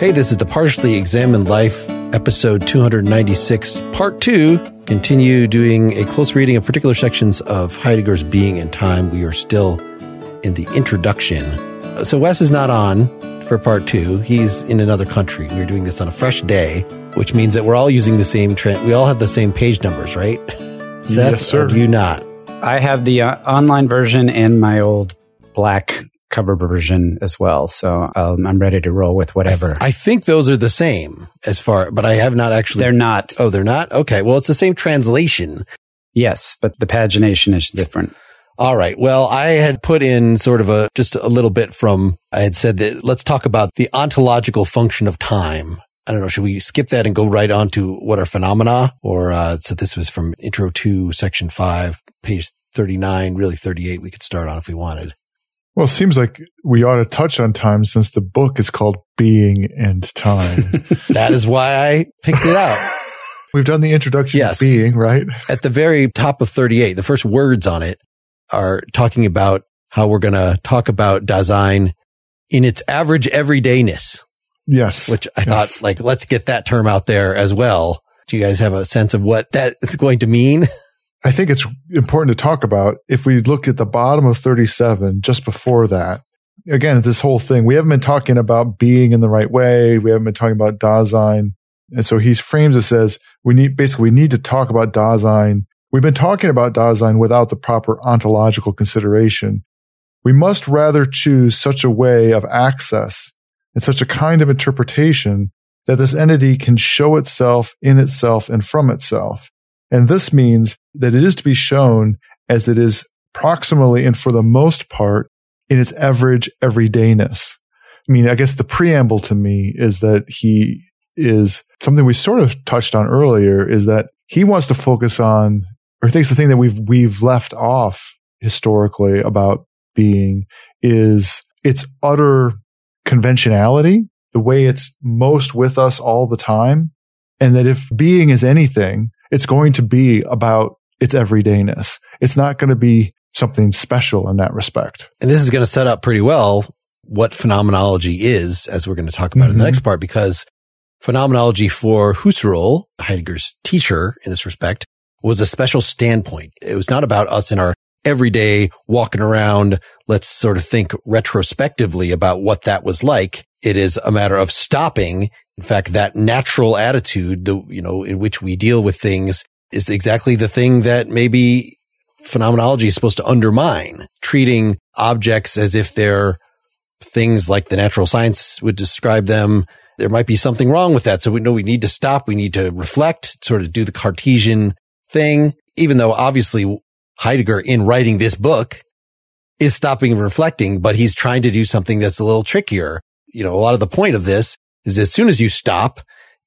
Hey, this is the Partially Examined Life, episode 296, part two. Continue doing a close reading of particular sections of Heidegger's Being and Time. We are still in the introduction. So Wes is not on for part two. He's in another country. We're doing this on a fresh day, which means that we're all using the same trend. We all have the same page numbers, right? Seth, Yes, sir. Or do you not? I have the uh, online version and my old black cover version as well. So um, I'm ready to roll with whatever. I think those are the same as far, but I have not actually. They're not. Oh, they're not? Okay. Well, it's the same translation. Yes, but the pagination is different. All right. Well, I had put in sort of a, just a little bit from, I had said that let's talk about the ontological function of time. I don't know. Should we skip that and go right on to what are phenomena? Or, uh, so this was from intro two, section five, page 39, really 38. We could start on if we wanted. Well, it seems like we ought to touch on time since the book is called Being and Time. That is why I picked it out. We've done the introduction Yes. to Being, right? At the very top of 38, the first words on it are talking about how we're going to talk about Dasein in its average everydayness. Yes. which I Yes. thought like, let's get that term out there as well. Do you guys have a sense of what that is going to mean? I think it's important to talk about if we look at the bottom of 37, just before that. Again, this whole thing, we haven't been talking about being in the right way. We haven't been talking about Dasein. And so he frames it as we need, basically, we need to talk about Dasein. We've been talking about Dasein without the proper ontological consideration. We must rather choose such a way of access and such a kind of interpretation that this entity can show itself in itself and from itself. And this means that it is to be shown as it is proximally and for the most part in its average everydayness. I mean, I guess the preamble to me is that he is something we sort of touched on earlier is that he wants to focus on or thinks the thing that we've we've left off historically about being is its utter conventionality, the way it's most with us all the time. And that if being is anything, it's going to be about its everydayness. It's not going to be something special in that respect. And this is going to set up pretty well what phenomenology is, as we're going to talk about in the Mhm. next part, because phenomenology for Husserl, Heidegger's teacher in this respect, was a special standpoint. It was not about us in our everyday walking around. Let's sort of think retrospectively about what that was like. It is a matter of stopping. In fact, that natural attitude, the, you know, in which we deal with things is exactly the thing that maybe phenomenology is supposed to undermine, treating objects as if they're things like the natural science would describe them. There might be something wrong with that. So we know we need to stop. We need to reflect, sort of do the Cartesian thing, even though obviously Heidegger in writing this book is stopping and reflecting, but he's trying to do something that's a little trickier. You know, a lot of the point of this is as soon as you stop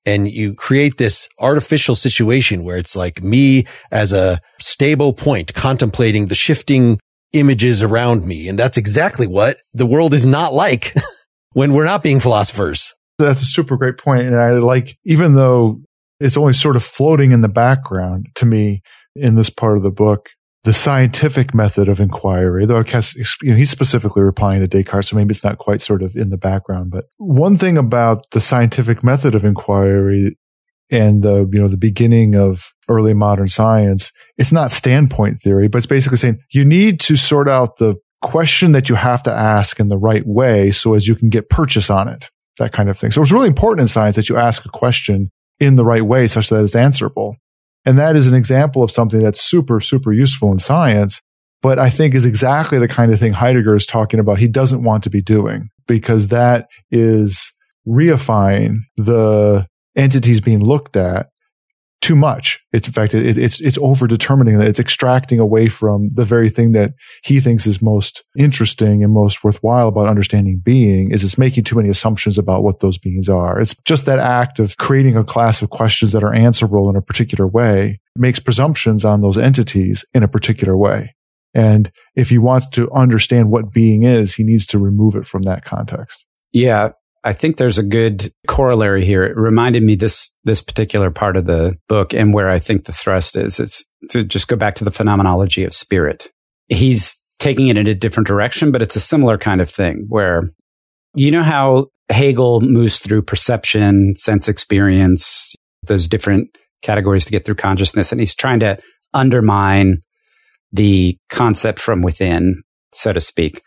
and you create this artificial situation where it's like me as a stable point contemplating the shifting images around me. And that's exactly what the world is not like when we're not being philosophers. That's a super great point. And I like, even though it's only sort of floating in the background to me in this part of the book, the scientific method of inquiry, though you know, he's specifically replying to Descartes, so maybe it's not quite sort of in the background. But one thing about the scientific method of inquiry and the, you know, the beginning of early modern science, it's not standpoint theory, but it's basically saying you need to sort out the question that you have to ask in the right way so as you can get purchase on it, that kind of thing. So it's really important in science that you ask a question in the right way such that it's answerable. And that is an example of something that's super, super useful in science, but I think is exactly the kind of thing Heidegger is talking about. He doesn't want to be doing because that is reifying the entities being looked at too much. It's in fact, it, it's, it's over determining that it's extracting away from the very thing that he thinks is most interesting and most worthwhile about understanding being is it's making too many assumptions about what those beings are. It's just that act of creating a class of questions that are answerable in a particular way makes presumptions on those entities in a particular way. And if he wants to understand what being is, he needs to remove it from that context. Yeah. I think there's a good corollary here. It reminded me this this particular part of the book and where I think the thrust is. It's to just go back to the phenomenology of spirit. He's taking it in a different direction, but it's a similar kind of thing where you know how Hegel moves through perception, sense experience, those different categories to get through consciousness, and he's trying to undermine the concept from within, so to speak.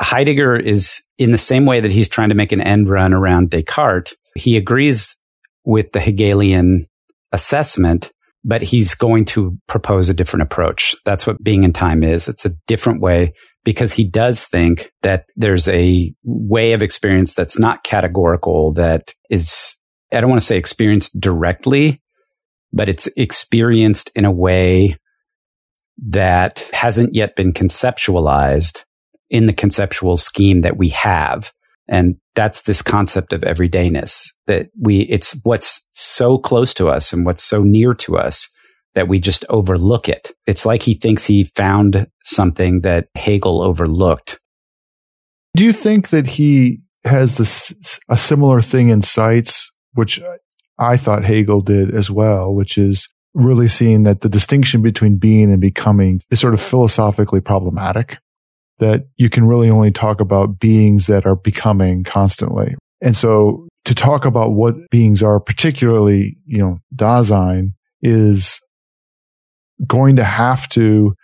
Heidegger is in the same way that he's trying to make an end run around Descartes. He agrees with the Hegelian assessment, but he's going to propose a different approach. That's what Being and Time is. It's a different way because he does think that there's a way of experience that's not categorical, that is, I don't want to say experienced directly, but it's experienced in a way that hasn't yet been conceptualized in the conceptual scheme that we have. And that's this concept of everydayness that we, it's what's so close to us and what's so near to us that we just overlook it. It's like he thinks he found something that Hegel overlooked. Do you think that he has this, a similar thing in sights, which I thought Hegel did as well, which is really seeing that the distinction between being and becoming is sort of philosophically problematic that you can really only talk about beings that are becoming constantly. And so to talk about what beings are, particularly, you know, Dasein is going to have to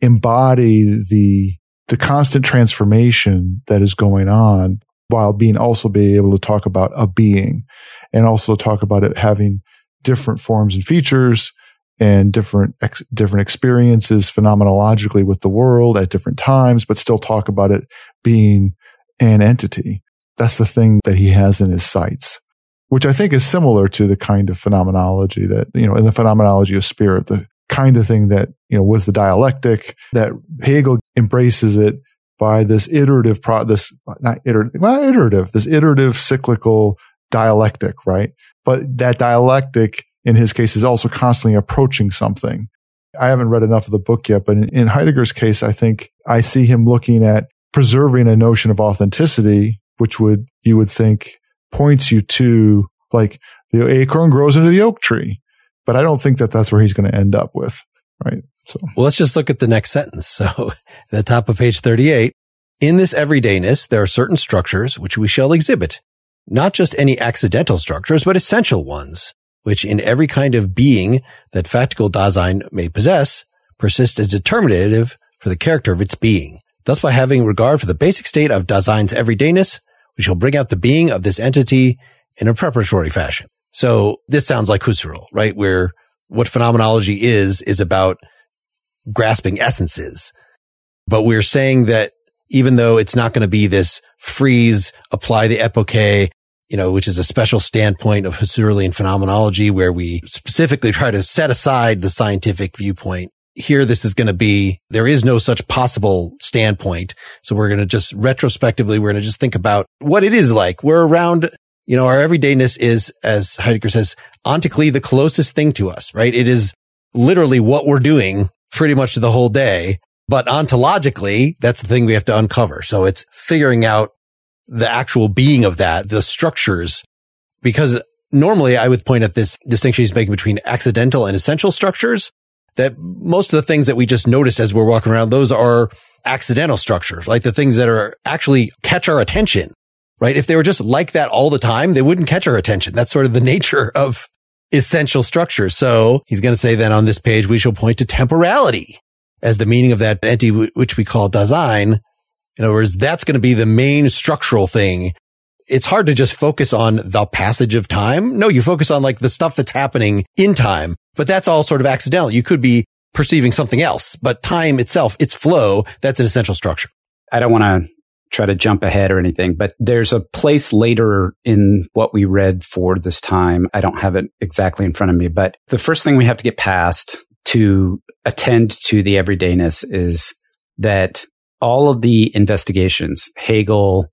embody the, the constant transformation that is going on while being also be able to talk about a being and also talk about it having different forms and features and different ex- different experiences phenomenologically with the world at different times, but still talk about it being an entity. That's the thing that he has in his sights, which I think is similar to the kind of phenomenology that, you know, in the phenomenology of spirit, the kind of thing that, you know, with the dialectic that Hegel embraces it by this iterative pro, this, not iterative, well, iterative, this iterative cyclical dialectic, right? But that dialectic in his case is also constantly approaching something. I haven't read enough of the book yet, but in, in Heidegger's case, I think I see him looking at preserving a notion of authenticity, which would, you would think points you to like the acorn grows into the oak tree. But I don't think that that's where he's going to end up with. Right. So, well, let's just look at the next sentence. So the top of page 38, in this everydayness, there are certain structures which we shall exhibit, not just any accidental structures, but essential ones, which in every kind of being that factical Dasein may possess, persists as determinative for the character of its being. Thus, by having regard for the basic state of Dasein's everydayness, we shall bring out the being of this entity in a preparatory fashion. So this sounds like Husserl, right? Where what phenomenology is, is about grasping essences. But we're saying that even though it's not going to be this freeze, apply the epoche, you know, which is a special standpoint of Husserlian phenomenology where we specifically try to set aside the scientific viewpoint. Here, this is going to be, there is no such possible standpoint. So we're going to just retrospectively, we're going to just think about what it is like. We're around, you know, our everydayness is, as Heidegger says, ontically the closest thing to us, right? It is literally what we're doing pretty much the whole day. But ontologically, that's the thing we have to uncover. So it's figuring out the actual being of that, the structures, because normally I would point at this distinction he's making between accidental and essential structures that most of the things that we just notice as we're walking around, those are accidental structures, like the things that are actually catch our attention, right? If they were just like that all the time, they wouldn't catch our attention. That's sort of the nature of essential structures. So he's going to say that on this page, we shall point to temporality as the meaning of that entity, which we call Dasein, in other words, that's going to be the main structural thing. It's hard to just focus on the passage of time. No, you focus on like the stuff that's happening in time, but that's all sort of accidental. You could be perceiving something else, but time itself, its flow, that's an essential structure. I don't want to try to jump ahead or anything, but there's a place later in what we read for this time. I don't have it exactly in front of me, but the first thing we have to get past to attend to the everydayness is that all of the investigations, Hegel,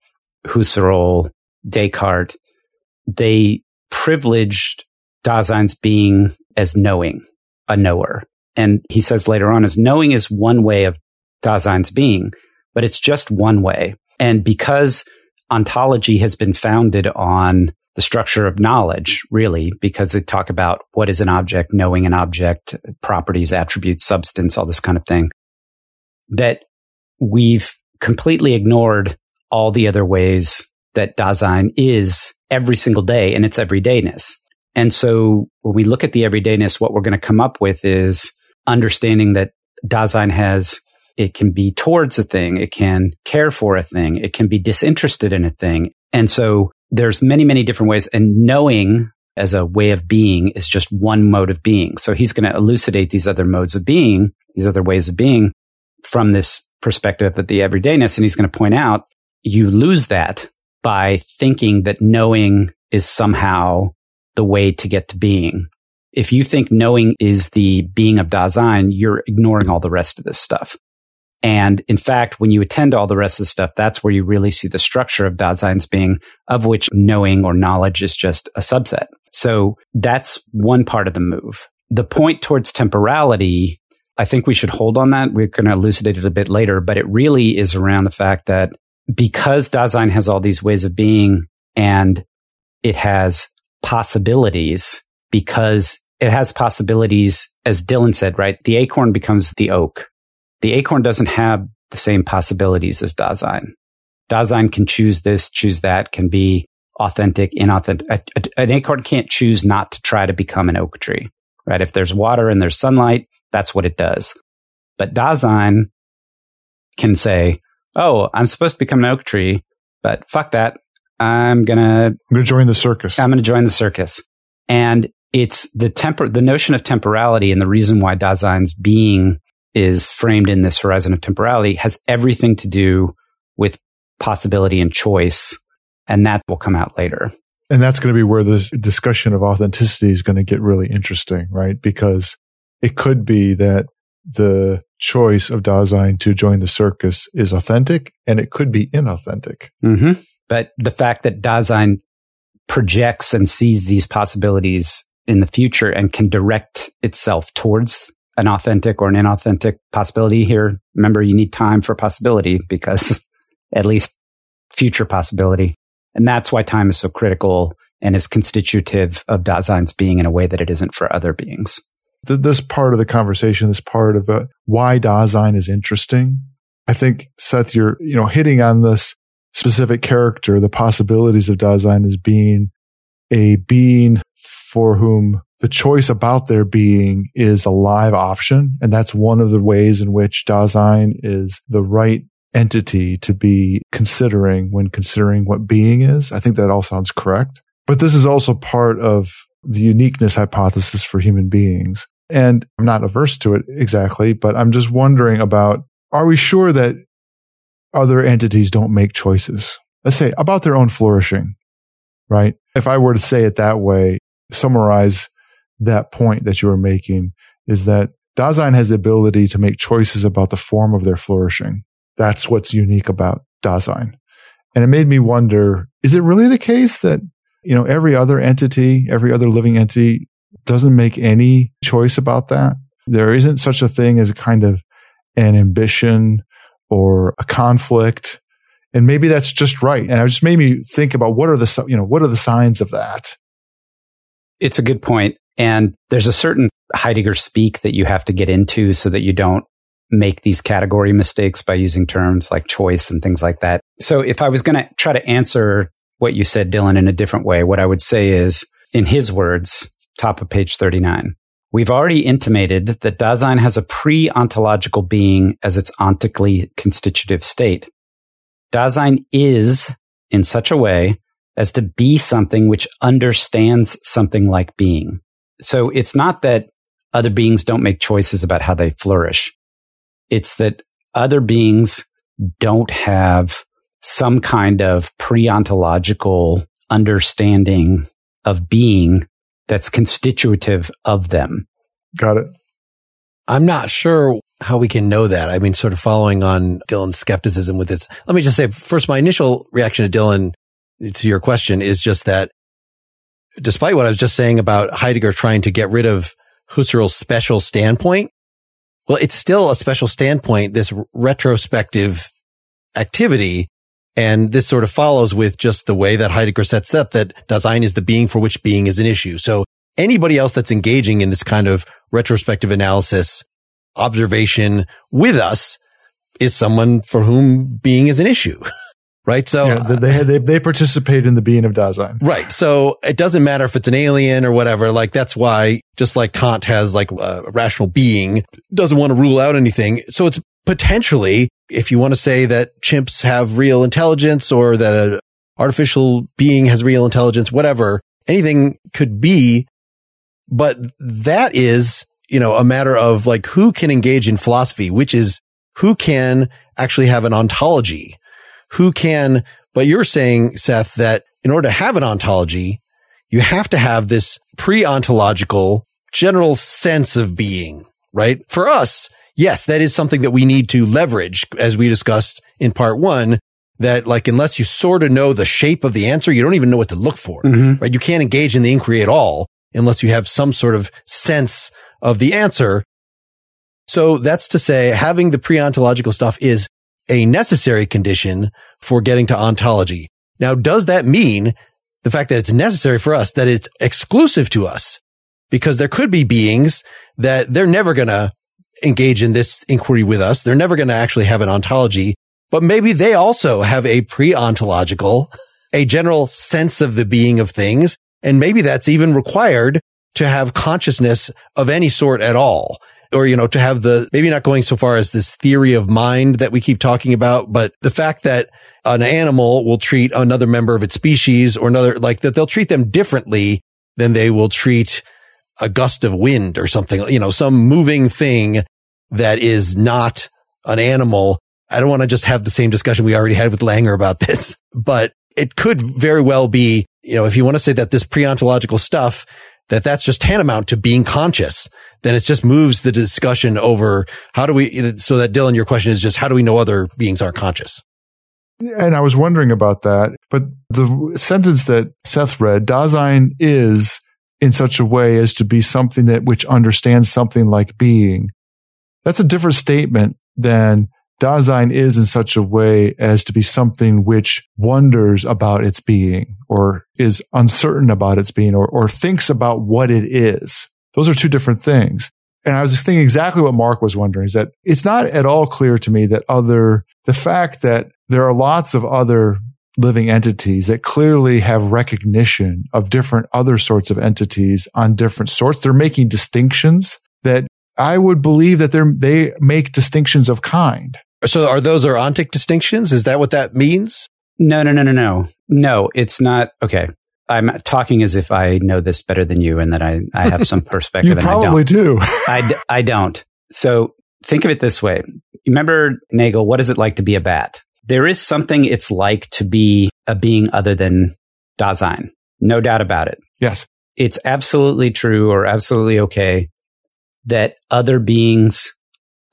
Husserl, Descartes, they privileged Dasein's being as knowing, a knower. And he says later on, as knowing is one way of Dasein's being, but it's just one way. And because ontology has been founded on the structure of knowledge, really, because they talk about what is an object, knowing an object, properties, attributes, substance, all this kind of thing, that we've completely ignored all the other ways that Dasein is every single day in its everydayness. And so when we look at the everydayness, what we're going to come up with is understanding that Dasein has it can be towards a thing. It can care for a thing. It can be disinterested in a thing. And so there's many, many different ways and knowing as a way of being is just one mode of being. So he's going to elucidate these other modes of being, these other ways of being from this perspective of the everydayness. And he's going to point out you lose that by thinking that knowing is somehow the way to get to being. If you think knowing is the being of Dasein, you're ignoring all the rest of this stuff. And in fact, when you attend to all the rest of the stuff, that's where you really see the structure of Dasein's being, of which knowing or knowledge is just a subset. So that's one part of the move. The point towards temporality, I think we should hold on that. We're going to elucidate it a bit later, but it really is around the fact that because Dasein has all these ways of being and it has possibilities because it has possibilities, as Dylan said, right? The acorn becomes the oak the acorn doesn't have the same possibilities as Dasein. Dasein can choose this, choose that, can be authentic, inauthentic. an acorn can't choose not to try to become an oak tree, right? If there's water and there's sunlight, that's what it does. But Dasein can say, Oh, I'm supposed to become an oak tree, but fuck that. I'm gonna, I'm gonna join the circus. I'm gonna join the circus. And it's the temper, the notion of temporality and the reason why Dasein's being is framed in this horizon of temporality has everything to do with possibility and choice. And that will come out later. And that's going to be where this discussion of authenticity is going to get really interesting, right? Because it could be that the choice of Dasein to join the circus is authentic and it could be inauthentic. Mm-hmm. But the fact that Dasein projects and sees these possibilities in the future and can direct itself towards an authentic or an inauthentic possibility here. Remember, you need time for possibility because at least future possibility. And that's why time is so critical and is constitutive of Dasein's being in a way that it isn't for other beings. This part of the conversation, this part of why Dasein is interesting. I think, Seth, you're, you know, hitting on this specific character, the possibilities of Dasein as being a being for whom the choice about their being is a live option. And that's one of the ways in which Dasein is the right entity to be considering when considering what being is. I think that all sounds correct. But this is also part of the uniqueness hypothesis for human beings. And I'm not averse to it exactly, but I'm just wondering about are we sure that other entities don't make choices? Let's say about their own flourishing, right? If I were to say it that way, summarize that point that you were making is that Dasein has the ability to make choices about the form of their flourishing. That's what's unique about Dasein. And it made me wonder, is it really the case that, you know, every other entity, every other living entity doesn't make any choice about that? There isn't such a thing as a kind of an ambition or a conflict. And maybe that's just right. And it just made me think about what are the, you know, what are the signs of that? It's a good point. And there's a certain Heidegger speak that you have to get into so that you don't make these category mistakes by using terms like choice and things like that. So if I was going to try to answer what you said, Dylan, in a different way, what I would say is, in his words, top of page 39, we've already intimated that Dasein has a pre-ontological being as its ontically constitutive state. Dasein is in such a way as to be something which understands something like being. So it's not that other beings don't make choices about how they flourish. It's that other beings don't have some kind of pre ontological understanding of being that's constitutive of them. Got it. I'm not sure how we can know that. I mean, sort of following on Dylan's skepticism with this. Let me just say first, my initial reaction to Dylan to your question is just that despite what I was just saying about Heidegger trying to get rid of Husserl's special standpoint, well, it's still a special standpoint, this retrospective activity. And this sort of follows with just the way that Heidegger sets up that Dasein is the being for which being is an issue. So anybody else that's engaging in this kind of retrospective analysis observation with us is someone for whom being is an issue. Right. So yeah, they, they, they participate in the being of Dasein. Right. So it doesn't matter if it's an alien or whatever. Like that's why just like Kant has like a rational being doesn't want to rule out anything. So it's potentially, if you want to say that chimps have real intelligence or that an artificial being has real intelligence, whatever, anything could be. But that is, you know, a matter of like who can engage in philosophy, which is who can actually have an ontology who can, but you're saying, Seth, that in order to have an ontology, you have to have this pre-ontological general sense of being, right? For us, yes, that is something that we need to leverage as we discussed in part one that like unless you sort of know the shape of the answer, you don't even know what to look for, mm-hmm. right? You can't engage in the inquiry at all unless you have some sort of sense of the answer. So that's to say having the pre-ontological stuff is a necessary condition for getting to ontology. Now, does that mean the fact that it's necessary for us, that it's exclusive to us? Because there could be beings that they're never going to engage in this inquiry with us. They're never going to actually have an ontology, but maybe they also have a pre-ontological, a general sense of the being of things. And maybe that's even required to have consciousness of any sort at all or, you know, to have the, maybe not going so far as this theory of mind that we keep talking about, but the fact that an animal will treat another member of its species or another, like that they'll treat them differently than they will treat a gust of wind or something, you know, some moving thing that is not an animal. I don't want to just have the same discussion we already had with Langer about this, but it could very well be, you know, if you want to say that this pre-ontological stuff, that that's just tantamount to being conscious then it just moves the discussion over how do we, so that Dylan, your question is just how do we know other beings aren't conscious? And I was wondering about that, but the sentence that Seth read, Dasein is in such a way as to be something that which understands something like being. That's a different statement than Dasein is in such a way as to be something which wonders about its being or is uncertain about its being or, or thinks about what it is. Those are two different things. And I was thinking exactly what Mark was wondering is that it's not at all clear to me that other, the fact that there are lots of other living entities that clearly have recognition of different other sorts of entities on different sorts. They're making distinctions that I would believe that they're, they make distinctions of kind. So are those ontic distinctions? Is that what that means? No, no, no, no, no. No, it's not. Okay. I'm talking as if I know this better than you and that I, I have some perspective. you probably I do. I, I don't. So think of it this way. Remember, Nagel, what is it like to be a bat? There is something it's like to be a being other than Dasein. No doubt about it. Yes. It's absolutely true or absolutely okay that other beings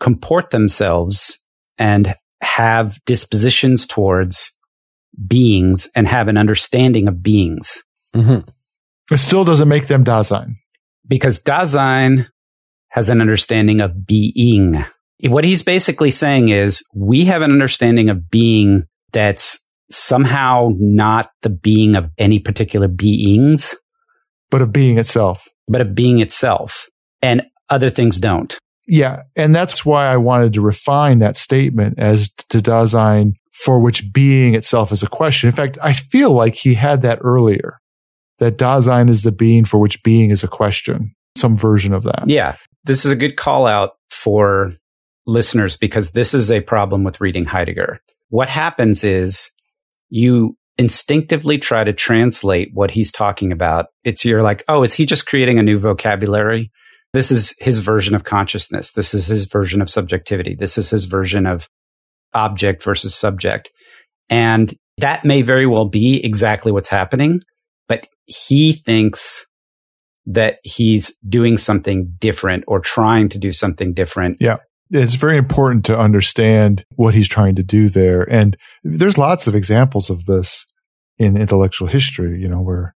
comport themselves and have dispositions towards beings and have an understanding of beings. Mm-hmm. It still doesn't make them Dasein. Because Dasein has an understanding of being. What he's basically saying is we have an understanding of being that's somehow not the being of any particular beings, but of being itself. But of being itself. And other things don't. Yeah. And that's why I wanted to refine that statement as to Dasein for which being itself is a question. In fact, I feel like he had that earlier, that Dasein is the being for which being is a question, some version of that. Yeah. This is a good call out for listeners because this is a problem with reading Heidegger. What happens is you instinctively try to translate what he's talking about. It's you're like, oh, is he just creating a new vocabulary? This is his version of consciousness. This is his version of subjectivity. This is his version of object versus subject. And that may very well be exactly what's happening, but he thinks that he's doing something different or trying to do something different. Yeah. It's very important to understand what he's trying to do there. And there's lots of examples of this in intellectual history, you know, where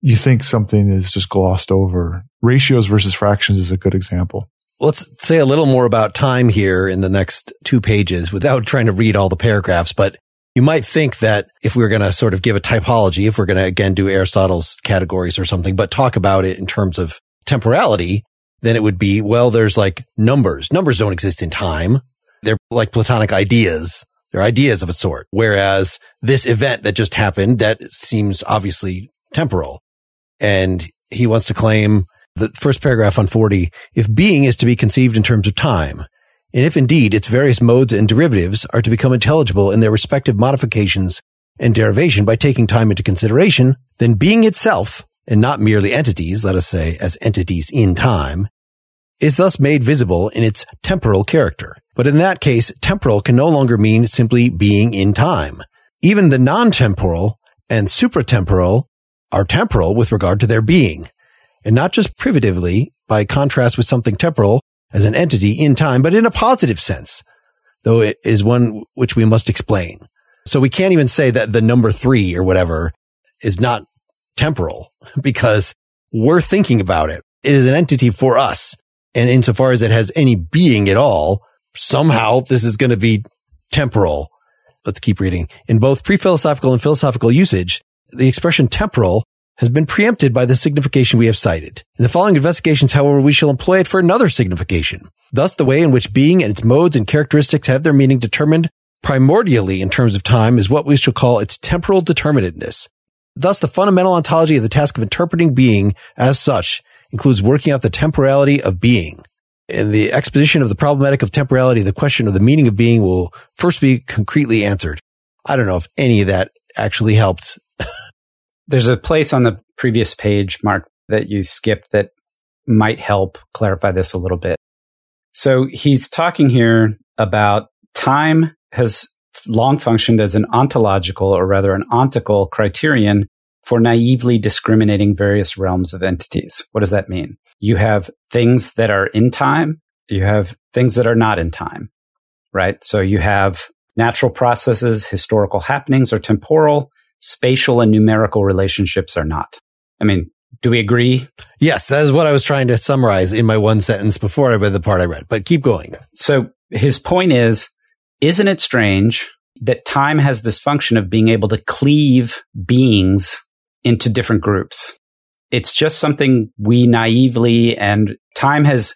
you think something is just glossed over. Ratios versus fractions is a good example. Let's say a little more about time here in the next two pages without trying to read all the paragraphs, but you might think that if we're going to sort of give a typology, if we're going to again do Aristotle's categories or something, but talk about it in terms of temporality, then it would be, well, there's like numbers. Numbers don't exist in time. They're like Platonic ideas. They're ideas of a sort. Whereas this event that just happened, that seems obviously temporal. And he wants to claim the first paragraph on 40, if being is to be conceived in terms of time, and if indeed its various modes and derivatives are to become intelligible in their respective modifications and derivation by taking time into consideration, then being itself, and not merely entities, let us say as entities in time, is thus made visible in its temporal character. But in that case, temporal can no longer mean simply being in time. Even the non-temporal and supratemporal are temporal with regard to their being, and not just privatively by contrast with something temporal as an entity in time, but in a positive sense, though it is one which we must explain. So we can't even say that the number three or whatever is not temporal because we're thinking about it. It is an entity for us. And insofar as it has any being at all, somehow this is going to be temporal. Let's keep reading. In both pre-philosophical and philosophical usage, the expression temporal has been preempted by the signification we have cited. In the following investigations, however, we shall employ it for another signification. Thus, the way in which being and its modes and characteristics have their meaning determined primordially in terms of time is what we shall call its temporal determinateness. Thus, the fundamental ontology of the task of interpreting being as such includes working out the temporality of being. In the exposition of the problematic of temporality, the question of the meaning of being will first be concretely answered. I don't know if any of that actually helped there's a place on the previous page, Mark, that you skipped that might help clarify this a little bit. So he's talking here about time has long functioned as an ontological or rather an ontical criterion for naively discriminating various realms of entities. What does that mean? You have things that are in time. You have things that are not in time, right? So you have natural processes, historical happenings are temporal spatial and numerical relationships are not. I mean, do we agree? Yes, that is what I was trying to summarize in my one sentence before I read the part I read, but keep going. So his point is, isn't it strange that time has this function of being able to cleave beings into different groups? It's just something we naively and time has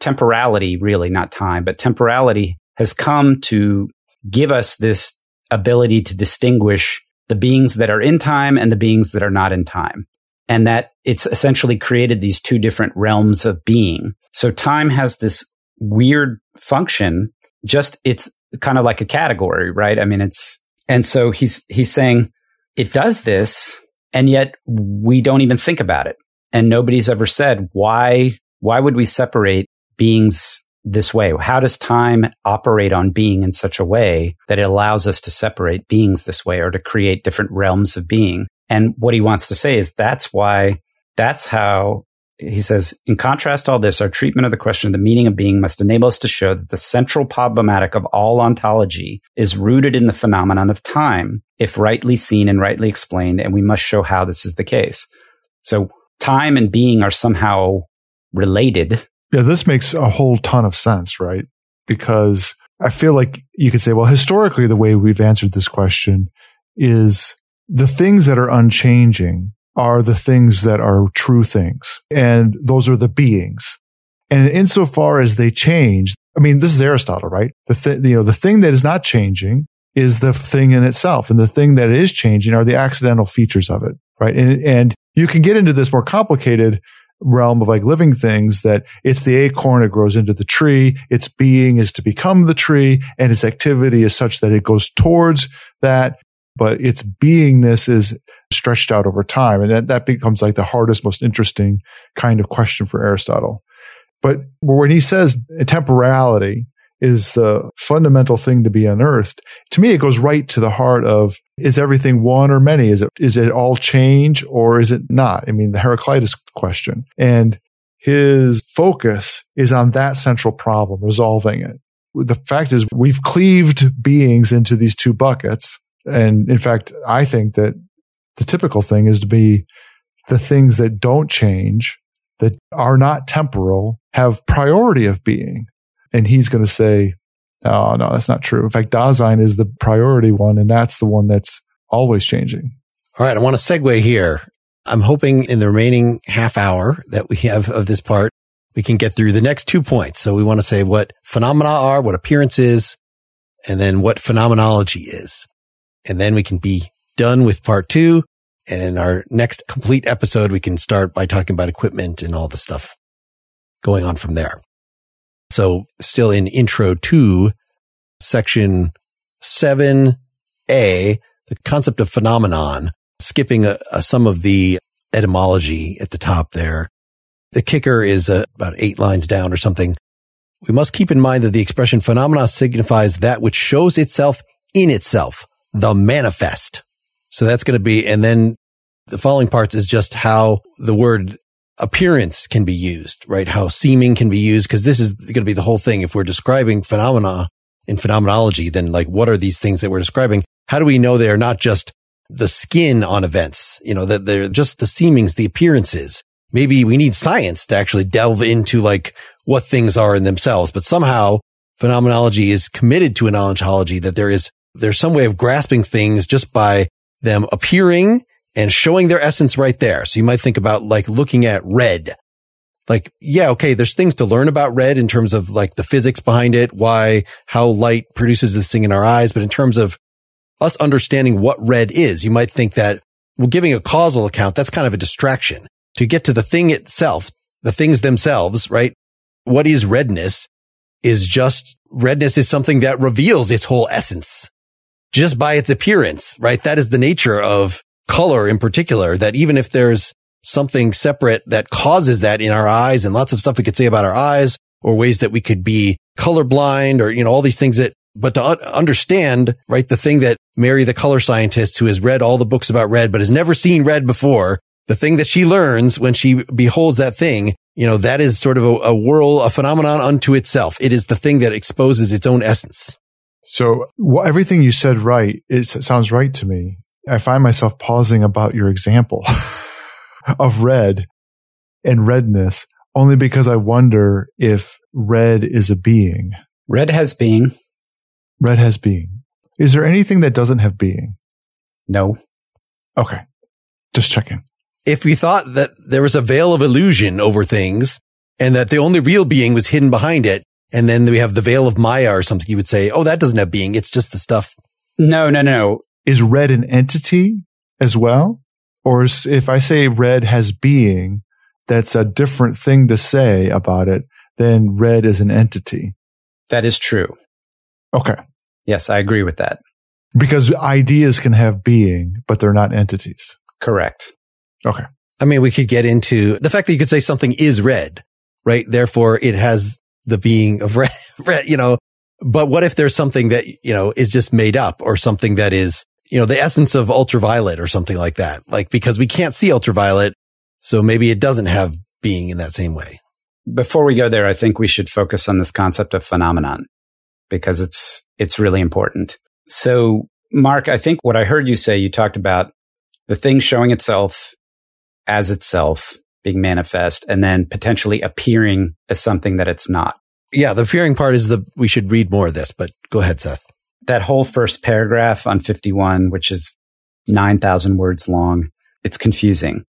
temporality, really, not time, but temporality has come to give us this ability to distinguish the beings that are in time and the beings that are not in time. And that it's essentially created these two different realms of being. So time has this weird function. Just it's kind of like a category, right? I mean, it's, and so he's, he's saying it does this and yet we don't even think about it. And nobody's ever said, why, why would we separate beings this way? How does time operate on being in such a way that it allows us to separate beings this way or to create different realms of being? And what he wants to say is that's why, that's how he says, in contrast to all this, our treatment of the question of the meaning of being must enable us to show that the central problematic of all ontology is rooted in the phenomenon of time, if rightly seen and rightly explained, and we must show how this is the case. So time and being are somehow related yeah, this makes a whole ton of sense, right? Because I feel like you could say, well, historically, the way we've answered this question is the things that are unchanging are the things that are true things. And those are the beings. And insofar as they change, I mean, this is Aristotle, right? The th- you know, the thing that is not changing is the thing in itself. And the thing that is changing are the accidental features of it, right? And, and you can get into this more complicated realm of like living things that it's the acorn, it grows into the tree. Its being is to become the tree and its activity is such that it goes towards that, but its beingness is stretched out over time. And that, that becomes like the hardest, most interesting kind of question for Aristotle. But when he says temporality, is the fundamental thing to be unearthed. To me, it goes right to the heart of is everything one or many? Is it is it all change or is it not? I mean, the Heraclitus question. And his focus is on that central problem, resolving it. The fact is we've cleaved beings into these two buckets. And in fact, I think that the typical thing is to be the things that don't change, that are not temporal, have priority of being. And he's going to say, oh, no, that's not true. In fact, Dasein is the priority one, and that's the one that's always changing. All right. I want to segue here. I'm hoping in the remaining half hour that we have of this part, we can get through the next two points. So we want to say what phenomena are, what appearance is, and then what phenomenology is. And then we can be done with part two. And in our next complete episode, we can start by talking about equipment and all the stuff going on from there. So still in intro two, section seven A, the concept of phenomenon, skipping a, a, some of the etymology at the top there. The kicker is uh, about eight lines down or something. We must keep in mind that the expression phenomena signifies that which shows itself in itself, the manifest. So that's going to be, and then the following parts is just how the word appearance can be used, right? How seeming can be used. Cause this is going to be the whole thing. If we're describing phenomena in phenomenology, then like, what are these things that we're describing? How do we know they are not just the skin on events? You know, that they're just the seemings, the appearances. Maybe we need science to actually delve into like what things are in themselves, but somehow phenomenology is committed to a knowledgeology that there is, there's some way of grasping things just by them appearing and showing their essence right there. So you might think about like looking at red. Like, yeah, okay, there's things to learn about red in terms of like the physics behind it, why, how light produces this thing in our eyes. But in terms of us understanding what red is, you might think that well, giving a causal account, that's kind of a distraction to get to the thing itself, the things themselves, right? What is redness is just redness is something that reveals its whole essence just by its appearance, right? That is the nature of color in particular, that even if there's something separate that causes that in our eyes and lots of stuff we could say about our eyes or ways that we could be colorblind or, you know, all these things that, but to un- understand, right, the thing that Mary, the color scientist who has read all the books about red, but has never seen red before, the thing that she learns when she beholds that thing, you know, that is sort of a, a whirl, a phenomenon unto itself. It is the thing that exposes its own essence. So well, everything you said right, it sounds right to me. I find myself pausing about your example of red and redness only because I wonder if red is a being. Red has being. Red has being. Is there anything that doesn't have being? No. Okay. Just checking. If we thought that there was a veil of illusion over things and that the only real being was hidden behind it, and then we have the veil of Maya or something, you would say, oh, that doesn't have being. It's just the stuff. No, no, no. Is red an entity as well? Or is, if I say red has being, that's a different thing to say about it than red is an entity. That is true. Okay. Yes, I agree with that. Because ideas can have being, but they're not entities. Correct. Okay. I mean, we could get into the fact that you could say something is red, right? Therefore, it has the being of red, you know, but what if there's something that, you know, is just made up or something that is, you know, the essence of ultraviolet or something like that? Like, because we can't see ultraviolet. So maybe it doesn't have being in that same way. Before we go there, I think we should focus on this concept of phenomenon because it's, it's really important. So Mark, I think what I heard you say, you talked about the thing showing itself as itself being manifest and then potentially appearing as something that it's not. Yeah, the appearing part is the we should read more of this, but go ahead, Seth. That whole first paragraph on 51, which is 9,000 words long, it's confusing.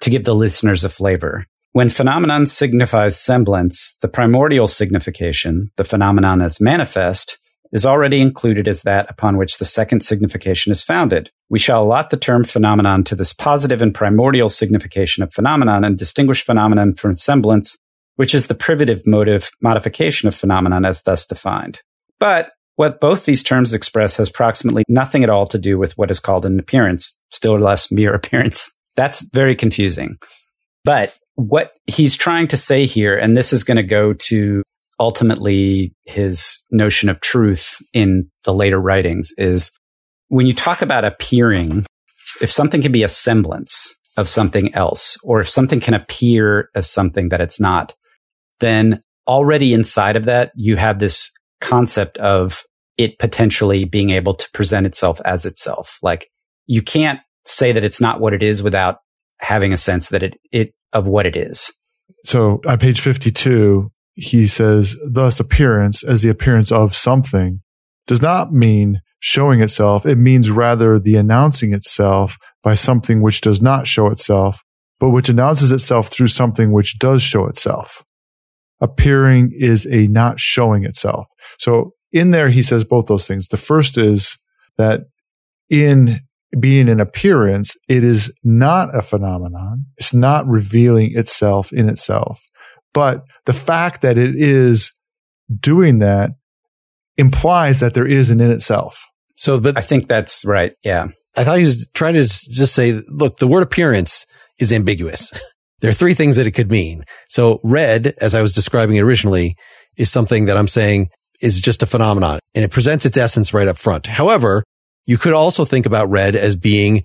To give the listeners a flavor, when phenomenon signifies semblance, the primordial signification, the phenomenon as manifest, is already included as that upon which the second signification is founded. We shall allot the term phenomenon to this positive and primordial signification of phenomenon and distinguish phenomenon from semblance, which is the privative motive modification of phenomenon as thus defined. But what both these terms express has approximately nothing at all to do with what is called an appearance, still less mere appearance. That's very confusing. But what he's trying to say here, and this is going to go to ultimately his notion of truth in the later writings is when you talk about appearing, if something can be a semblance of something else, or if something can appear as something that it's not, then already inside of that, you have this concept of it potentially being able to present itself as itself. Like you can't say that it's not what it is without having a sense that it, it of what it is. So on page 52, he says, thus appearance as the appearance of something does not mean showing itself. It means rather the announcing itself by something which does not show itself, but which announces itself through something which does show itself. Appearing is a not showing itself. So in there, he says both those things. The first is that in being an appearance, it is not a phenomenon. It's not revealing itself in itself. But the fact that it is doing that implies that there is an in itself. So, but I think that's right. Yeah. I thought he was trying to just say, look, the word appearance is ambiguous. there are three things that it could mean. So red, as I was describing it originally, is something that I'm saying is just a phenomenon and it presents its essence right up front. However, you could also think about red as being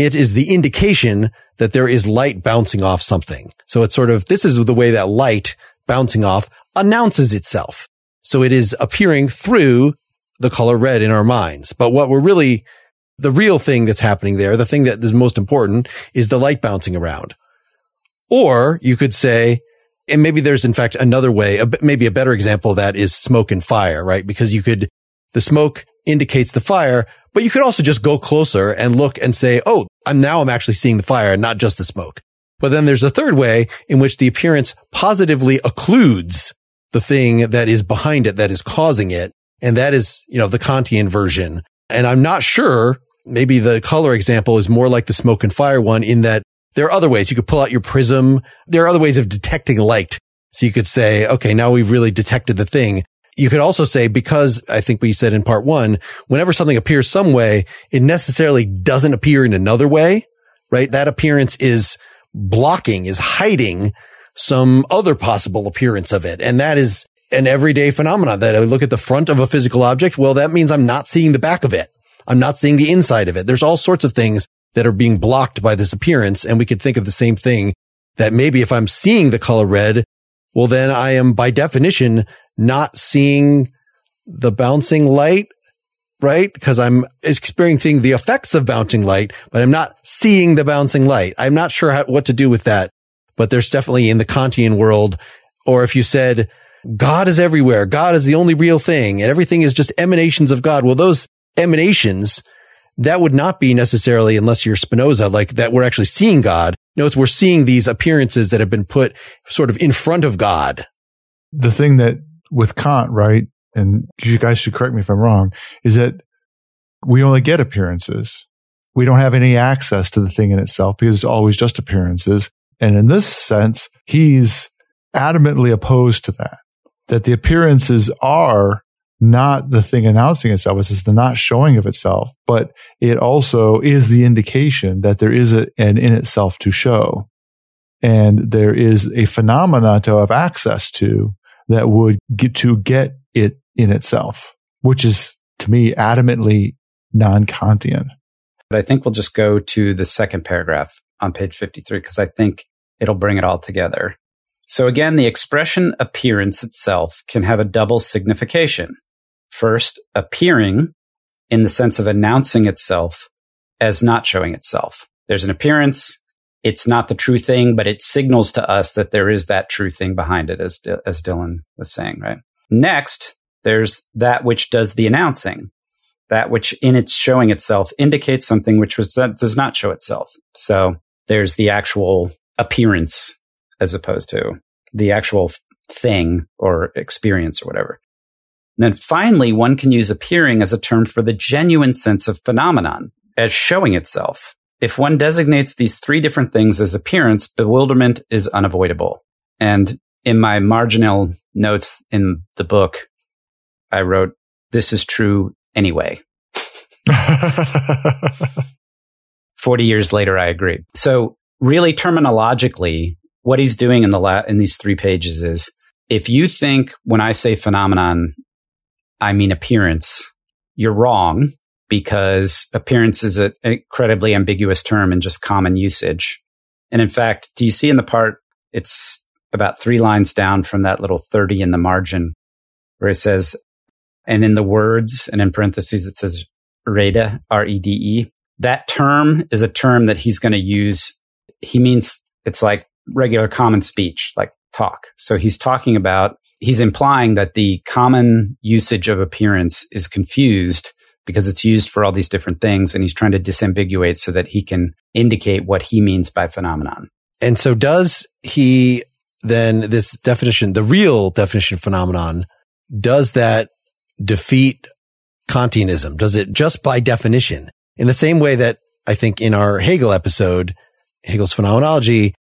it is the indication that there is light bouncing off something. So it's sort of, this is the way that light bouncing off announces itself. So it is appearing through the color red in our minds. But what we're really, the real thing that's happening there, the thing that is most important is the light bouncing around. Or you could say, and maybe there's in fact another way, maybe a better example of that is smoke and fire, right? Because you could, the smoke indicates the fire, but you could also just go closer and look and say, Oh, I'm now I'm actually seeing the fire and not just the smoke. But then there's a third way in which the appearance positively occludes the thing that is behind it, that is causing it. And that is, you know, the Kantian version. And I'm not sure, maybe the color example is more like the smoke and fire one in that there are other ways. You could pull out your prism. There are other ways of detecting light. So you could say, okay, now we've really detected the thing. You could also say, because I think we said in part one, whenever something appears some way, it necessarily doesn't appear in another way, right? That appearance is blocking, is hiding some other possible appearance of it. And that is an everyday phenomenon that I look at the front of a physical object. Well, that means I'm not seeing the back of it. I'm not seeing the inside of it. There's all sorts of things that are being blocked by this appearance. And we could think of the same thing that maybe if I'm seeing the color red, well, then I am by definition not seeing the bouncing light, right? Because I'm experiencing the effects of bouncing light, but I'm not seeing the bouncing light. I'm not sure how, what to do with that, but there's definitely in the Kantian world, or if you said, God is everywhere. God is the only real thing and everything is just emanations of God. Well, those emanations, that would not be necessarily, unless you're Spinoza, like that we're actually seeing God. No, it's we're seeing these appearances that have been put sort of in front of God. The thing that with Kant, right? And you guys should correct me if I'm wrong, is that we only get appearances. We don't have any access to the thing in itself because it's always just appearances. And in this sense, he's adamantly opposed to that, that the appearances are not the thing announcing itself. It's the not showing of itself, but it also is the indication that there is a, an in itself to show. And there is a phenomena to have access to that would get to get it in itself, which is to me adamantly non-Kantian. But I think we'll just go to the second paragraph on page 53 because I think it'll bring it all together. So again, the expression appearance itself can have a double signification. First, appearing in the sense of announcing itself as not showing itself. There's an appearance. It's not the true thing, but it signals to us that there is that true thing behind it, as, as Dylan was saying, right? Next, there's that which does the announcing, that which in its showing itself indicates something which was, does not show itself. So there's the actual appearance as opposed to the actual thing or experience or whatever. And then finally, one can use appearing as a term for the genuine sense of phenomenon as showing itself. If one designates these three different things as appearance, bewilderment is unavoidable. And in my marginal notes in the book, I wrote, this is true anyway. 40 years later, I agree. So really terminologically, what he's doing in the la- in these three pages is if you think when I say phenomenon, I mean appearance, you're wrong because appearance is an incredibly ambiguous term in just common usage. And in fact, do you see in the part, it's about three lines down from that little 30 in the margin where it says, and in the words and in parentheses, it says Rede, R-E-D-E. That term is a term that he's going to use. He means it's like regular common speech, like talk. So he's talking about, he's implying that the common usage of appearance is confused because it's used for all these different things. And he's trying to disambiguate so that he can indicate what he means by phenomenon. And so does he then this definition, the real definition of phenomenon, does that defeat Kantianism? Does it just by definition? In the same way that I think in our Hegel episode, Hegel's phenomenology,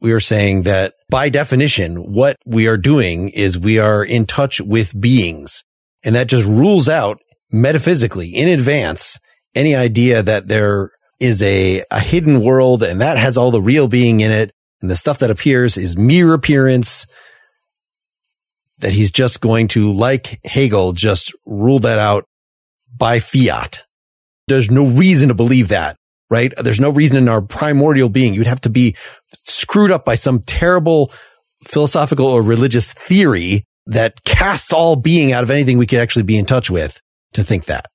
we are saying that by definition, what we are doing is we are in touch with beings. And that just rules out metaphysically in advance any idea that there is a, a hidden world and that has all the real being in it. And the stuff that appears is mere appearance that he's just going to, like Hegel, just rule that out by fiat. There's no reason to believe that, right? There's no reason in our primordial being. You'd have to be screwed up by some terrible philosophical or religious theory that casts all being out of anything we could actually be in touch with to think that.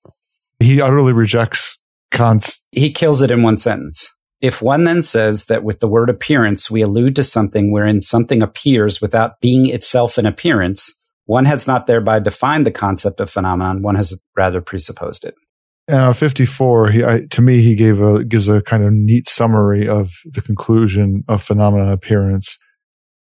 He utterly rejects Kant's. He kills it in one sentence. If one then says that with the word appearance, we allude to something wherein something appears without being itself an appearance, one has not thereby defined the concept of phenomenon, one has rather presupposed it. Uh, 54, he, I, to me, he gave a, gives a kind of neat summary of the conclusion of phenomenon appearance.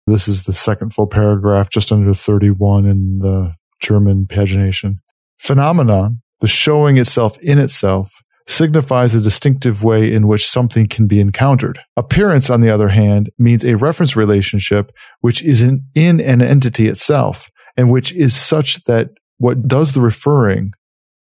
This is the second full paragraph, just under 31 in the German pagination. Phenomenon, the showing itself in itself, signifies a distinctive way in which something can be encountered. Appearance, on the other hand, means a reference relationship which is in, in an entity itself and which is such that what does the referring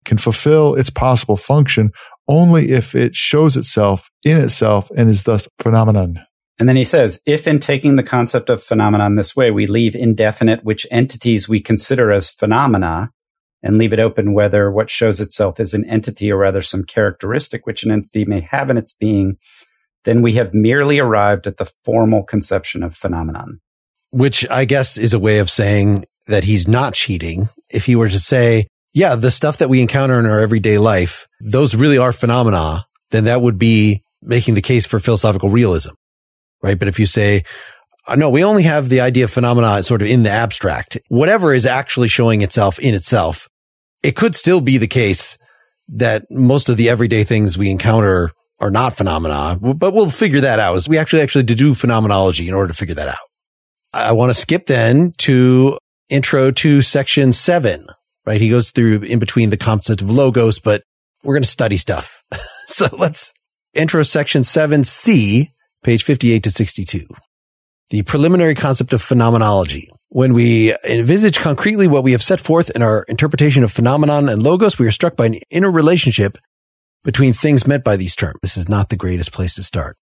can fulfill its possible function only if it shows itself in itself and is thus phenomenon. And then he says, if in taking the concept of phenomenon this way, we leave indefinite which entities we consider as phenomena, and leave it open whether what shows itself is an entity or rather some characteristic which an entity may have in its being, then we have merely arrived at the formal conception of phenomenon. Which I guess is a way of saying that he's not cheating. If he were to say, yeah, the stuff that we encounter in our everyday life, those really are phenomena, then that would be making the case for philosophical realism, right? But if you say, Uh, no, we only have the idea of phenomena sort of in the abstract. Whatever is actually showing itself in itself, it could still be the case that most of the everyday things we encounter are not phenomena, but we'll figure that out. We actually actually to do phenomenology in order to figure that out. I want to skip then to intro to section seven, right? He goes through in between the concept of logos, but we're going to study stuff. so let's intro section seven C, page 58 to 62 the preliminary concept of phenomenology. When we envisage concretely what we have set forth in our interpretation of phenomenon and logos, we are struck by an inner relationship between things meant by these terms. This is not the greatest place to start.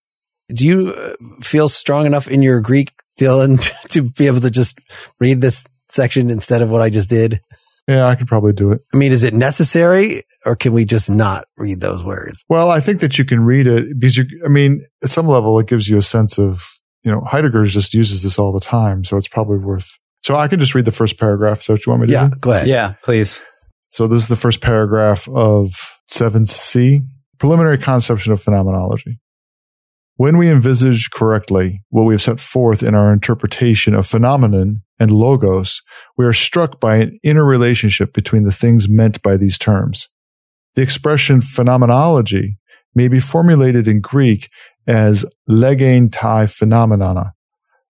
Do you uh, feel strong enough in your Greek, Dylan, to be able to just read this section instead of what I just did? Yeah, I could probably do it. I mean, is it necessary or can we just not read those words? Well, I think that you can read it because you, I mean, at some level, it gives you a sense of you know, Heidegger just uses this all the time. So it's probably worth. So I can just read the first paragraph. So do you want me to? Yeah, do? go ahead. Yeah, please. So this is the first paragraph of 7c, preliminary conception of phenomenology. When we envisage correctly what we have set forth in our interpretation of phenomenon and logos, we are struck by an inner relationship between the things meant by these terms. The expression phenomenology may be formulated in Greek as legein tai phenomena,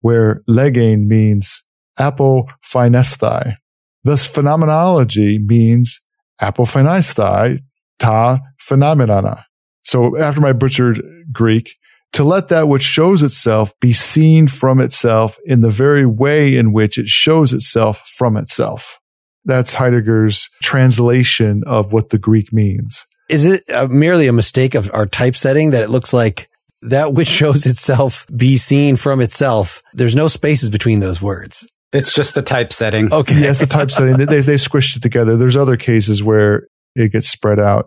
where legein means apophainesthai. Thus, phenomenology means apophainesthai ta phenomenana. So after my butchered Greek, to let that which shows itself be seen from itself in the very way in which it shows itself from itself. That's Heidegger's translation of what the Greek means. Is it uh, merely a mistake of our typesetting that it looks like that which shows itself be seen from itself. There's no spaces between those words. It's just the typesetting. Okay. Yes, the typesetting. They, they squished it together. There's other cases where it gets spread out.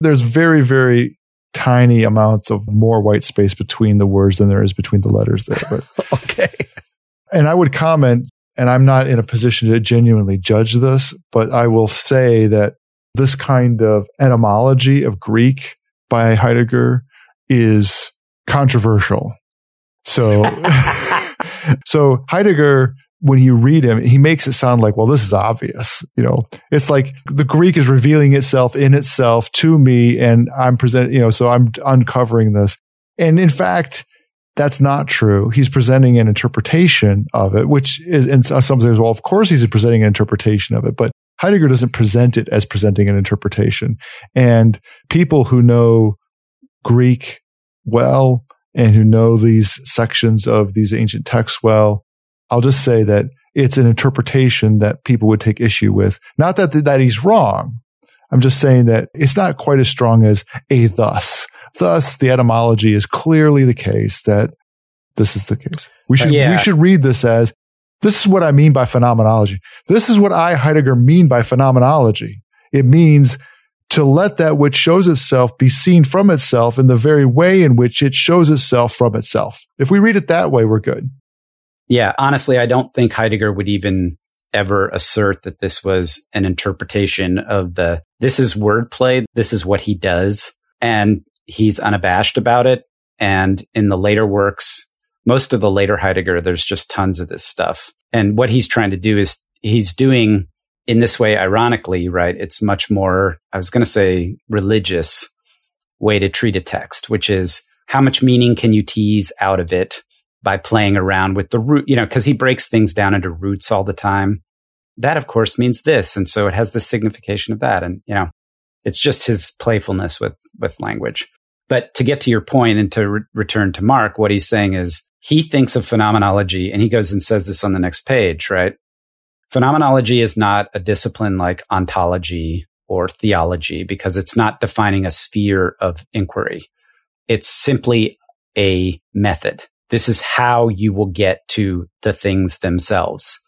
There's very, very tiny amounts of more white space between the words than there is between the letters there. But, okay. and I would comment, and I'm not in a position to genuinely judge this, but I will say that this kind of etymology of Greek by Heidegger is controversial. So, so Heidegger, when you read him, he makes it sound like, well, this is obvious. You know, it's like the Greek is revealing itself in itself to me and I'm presenting, you know, so I'm uncovering this. And in fact, that's not true. He's presenting an interpretation of it, which is, and some say, well, of course he's presenting an interpretation of it, but Heidegger doesn't present it as presenting an interpretation. And people who know Greek well and who know these sections of these ancient texts well, I'll just say that it's an interpretation that people would take issue with. Not that, that he's wrong. I'm just saying that it's not quite as strong as a thus. Thus, the etymology is clearly the case that this is the case. We should, yeah. we should read this as this is what I mean by phenomenology. This is what I, Heidegger, mean by phenomenology. It means to let that which shows itself be seen from itself in the very way in which it shows itself from itself. If we read it that way, we're good. Yeah, honestly, I don't think Heidegger would even ever assert that this was an interpretation of the this is wordplay, this is what he does, and he's unabashed about it. And in the later works, most of the later Heidegger, there's just tons of this stuff. And what he's trying to do is he's doing in this way, ironically, right? It's much more, I was going to say religious way to treat a text, which is how much meaning can you tease out of it by playing around with the root, you know, cause he breaks things down into roots all the time. That of course means this. And so it has the signification of that. And, you know, it's just his playfulness with, with language. But to get to your point and to re- return to Mark, what he's saying is he thinks of phenomenology and he goes and says this on the next page, right? Phenomenology is not a discipline like ontology or theology because it's not defining a sphere of inquiry. It's simply a method. This is how you will get to the things themselves.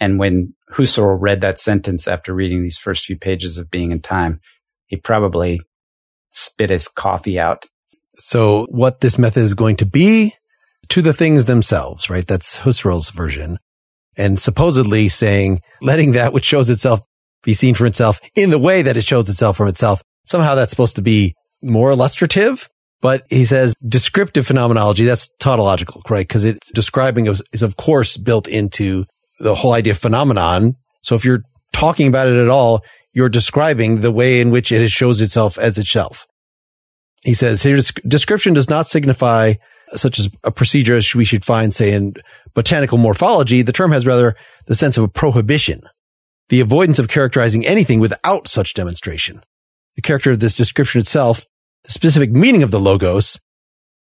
And when Husserl read that sentence after reading these first few pages of Being and Time, he probably spit his coffee out. So what this method is going to be to the things themselves, right? That's Husserl's version. And supposedly saying, letting that which shows itself be seen for itself in the way that it shows itself from itself. Somehow that's supposed to be more illustrative. But he says descriptive phenomenology, that's tautological, right? Because it's describing is, is of course built into the whole idea of phenomenon. So if you're talking about it at all, you're describing the way in which it shows itself as itself. He says here, description does not signify such as a procedure as we should find, say, in botanical morphology. The term has rather the sense of a prohibition, the avoidance of characterizing anything without such demonstration. The character of this description itself, the specific meaning of the logos,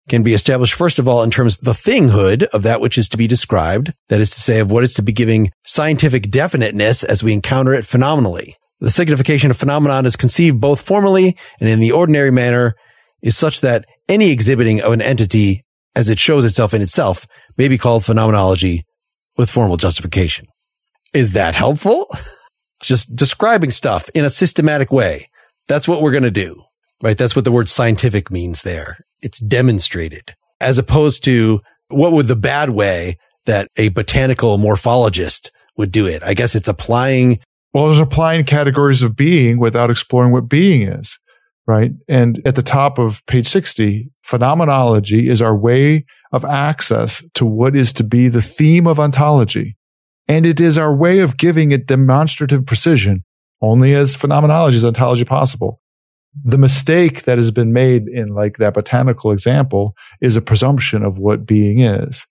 can be established first of all in terms of the thinghood of that which is to be described, that is to say, of what is to be giving scientific definiteness as we encounter it phenomenally. The signification of phenomenon is conceived both formally and in the ordinary manner is such that any exhibiting of an entity as it shows itself in itself may be called phenomenology with formal justification. Is that helpful? Just describing stuff in a systematic way. That's what we're going to do, right? That's what the word scientific means there. It's demonstrated as opposed to what would the bad way that a botanical morphologist would do it. I guess it's applying. Well, it's applying categories of being without exploring what being is right? And at the top of page 60, phenomenology is our way of access to what is to be the theme of ontology. And it is our way of giving it demonstrative precision, only as phenomenology is ontology possible. The mistake that has been made in like that botanical example is a presumption of what being is.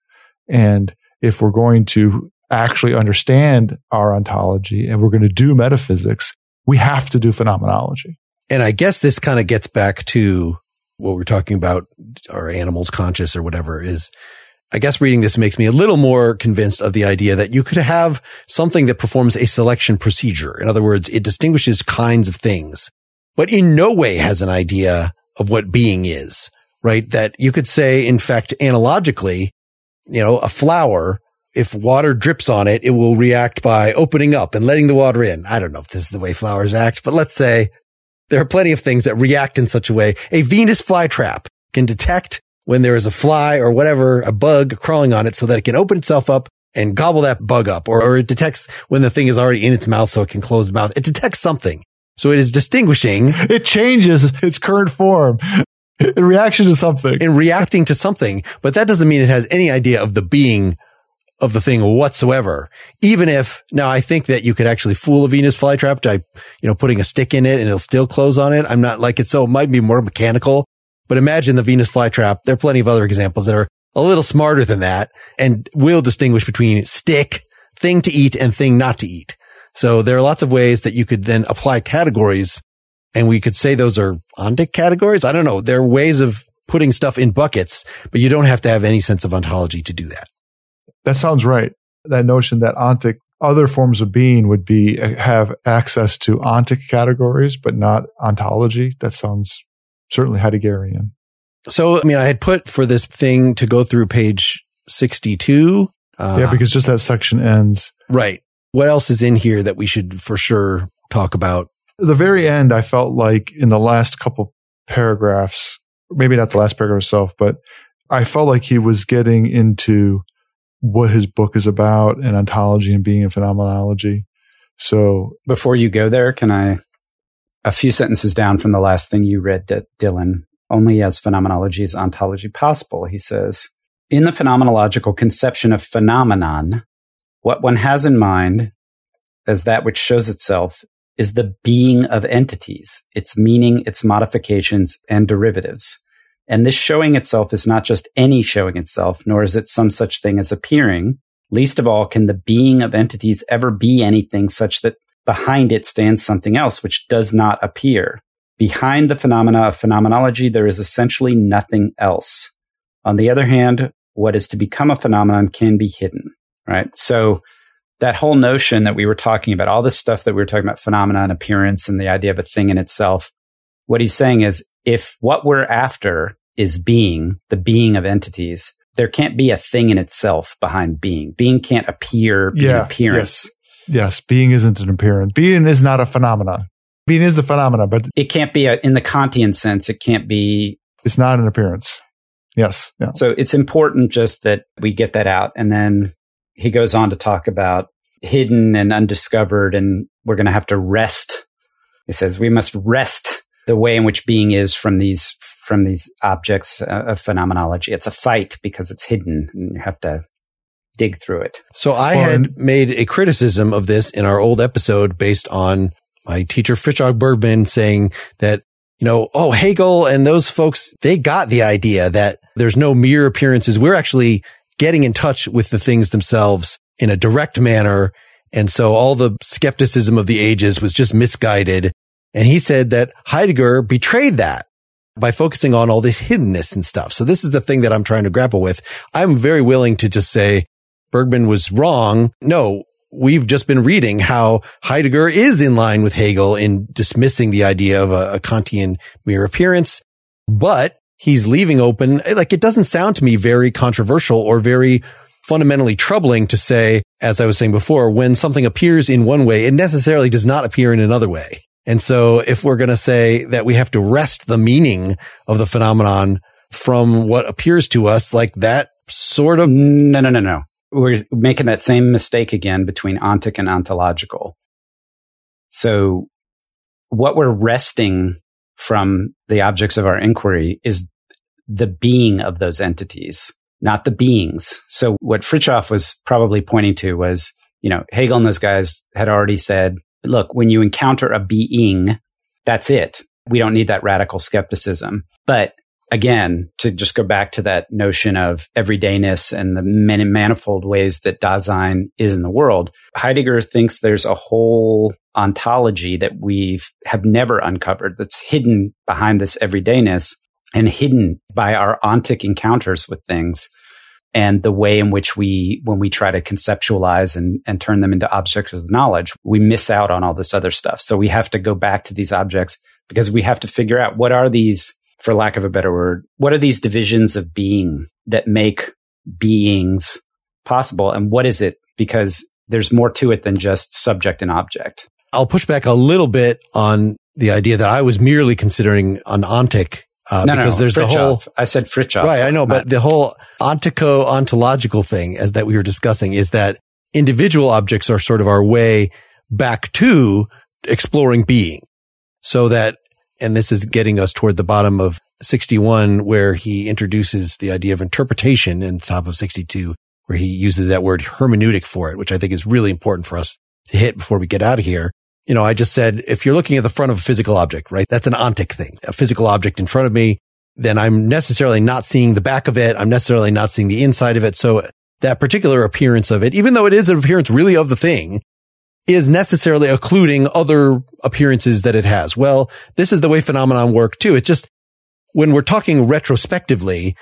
And if we're going to actually understand our ontology and we're going to do metaphysics, we have to do phenomenology. And I guess this kind of gets back to what we're talking about, are animals conscious or whatever is, I guess reading this makes me a little more convinced of the idea that you could have something that performs a selection procedure. In other words, it distinguishes kinds of things, but in no way has an idea of what being is, right? That you could say, in fact, analogically, you know, a flower if water drips on it, it will react by opening up and letting the water in. I don't know if this is the way flowers act, but let's say there are plenty of things that react in such a way. A Venus flytrap can detect when there is a fly or whatever, a bug crawling on it so that it can open itself up and gobble that bug up or, or it detects when the thing is already in its mouth so it can close the mouth. It detects something. So it is distinguishing. It changes its current form in reaction to something. In reacting to something, but that doesn't mean it has any idea of the being of the thing whatsoever. Even if now I think that you could actually fool a Venus flytrap by, you know, putting a stick in it and it'll still close on it. I'm not like it. So it might be more mechanical, but imagine the Venus flytrap. There are plenty of other examples that are a little smarter than that and will distinguish between stick, thing to eat and thing not to eat. So there are lots of ways that you could then apply categories and we could say those are ontic categories. I don't know. There are ways of putting stuff in buckets, but you don't have to have any sense of ontology to do that. That sounds right. That notion that ontic other forms of being would be have access to ontic categories, but not ontology. That sounds certainly Heideggerian. So, I mean, I had put for this thing to go through page 62. Uh, yeah, because just that section ends. Right. What else is in here that we should for sure talk about? The very end, I felt like in the last couple paragraphs, maybe not the last paragraph itself, but I felt like he was getting into what his book is about and ontology and being and phenomenology. So before you go there, can I, a few sentences down from the last thing you read, Dylan, only as phenomenology is ontology possible, he says, in the phenomenological conception of phenomenon, what one has in mind as that which shows itself is the being of entities, its meaning, its modifications, and derivatives. And this showing itself is not just any showing itself, nor is it some such thing as appearing. Least of all, can the being of entities ever be anything such that behind it stands something else which does not appear. Behind the phenomena of phenomenology, there is essentially nothing else. On the other hand, what is to become a phenomenon can be hidden, right? So that whole notion that we were talking about, all this stuff that we were talking about, phenomena and appearance and the idea of a thing in itself, what he's saying is if what we're after is being, the being of entities, there can't be a thing in itself behind being. Being can't appear, be yeah, appearance. Yes. yes, being isn't an appearance. Being is not a phenomenon. Being is the phenomenon, but it can't be a, in the Kantian sense. It can't be. It's not an appearance. Yes. Yeah. So it's important just that we get that out. And then he goes on to talk about hidden and undiscovered, and we're going to have to rest. He says we must wrest the way in which being is from these from these objects uh, of phenomenology. It's a fight because it's hidden, and you have to dig through it. So I well, had made a criticism of this in our old episode based on my teacher Frithjof Bergmann saying that you know, oh, Hegel and those folks, they got the idea that there's no mere appearances. We're actually getting in touch with the things themselves in a direct manner. And so all the skepticism of the ages was just misguided. And he said that Heidegger betrayed that by focusing on all this hiddenness and stuff. So this is the thing that I'm trying to grapple with. I'm very willing to just say Bergmann was wrong. No, we've just been reading how Heidegger is in line with Hegel in dismissing the idea of a, a Kantian mere appearance, but he's leaving open, like it doesn't sound to me very controversial or very fundamentally troubling to say, as I was saying before, when something appears in one way, it necessarily does not appear in another way. And so if we're going to say that we have to wrest the meaning of the phenomenon from what appears to us like that sort of. No, no, no, no. We're making that same mistake again between ontic and ontological. So what we're wresting from the objects of our inquiry is the being of those entities, not the beings. So what Frithjof was probably pointing to was, you know, Hegel and those guys had already said, look, when you encounter a being, that's it. We don't need that radical skepticism. But again, to just go back to that notion of everydayness and the many manifold ways that Dasein is in the world, Heidegger thinks there's a whole ontology that we have never uncovered that's hidden behind this everydayness and hidden by our ontic encounters with things and the way in which we, when we try to conceptualize and, and turn them into objects of knowledge, we miss out on all this other stuff. So we have to go back to these objects because we have to figure out what are these, for lack of a better word, what are these divisions of being that make beings possible? And what is it? Because there's more to it than just subject and object. I'll push back a little bit on the idea that I was merely considering an ontic. Uh, no, because no, there's Frithjof. the whole. I said Frithjof. Right, I know, but the whole ontico ontological thing, as that we were discussing, is that individual objects are sort of our way back to exploring being. So that, and this is getting us toward the bottom of 61, where he introduces the idea of interpretation in top of 62, where he uses that word hermeneutic for it, which I think is really important for us to hit before we get out of here. You know, I just said, if you're looking at the front of a physical object, right? That's an ontic thing, a physical object in front of me. Then I'm necessarily not seeing the back of it. I'm necessarily not seeing the inside of it. So that particular appearance of it, even though it is an appearance really of the thing, is necessarily occluding other appearances that it has. Well, this is the way phenomenon work too. It's just when we're talking retrospectively,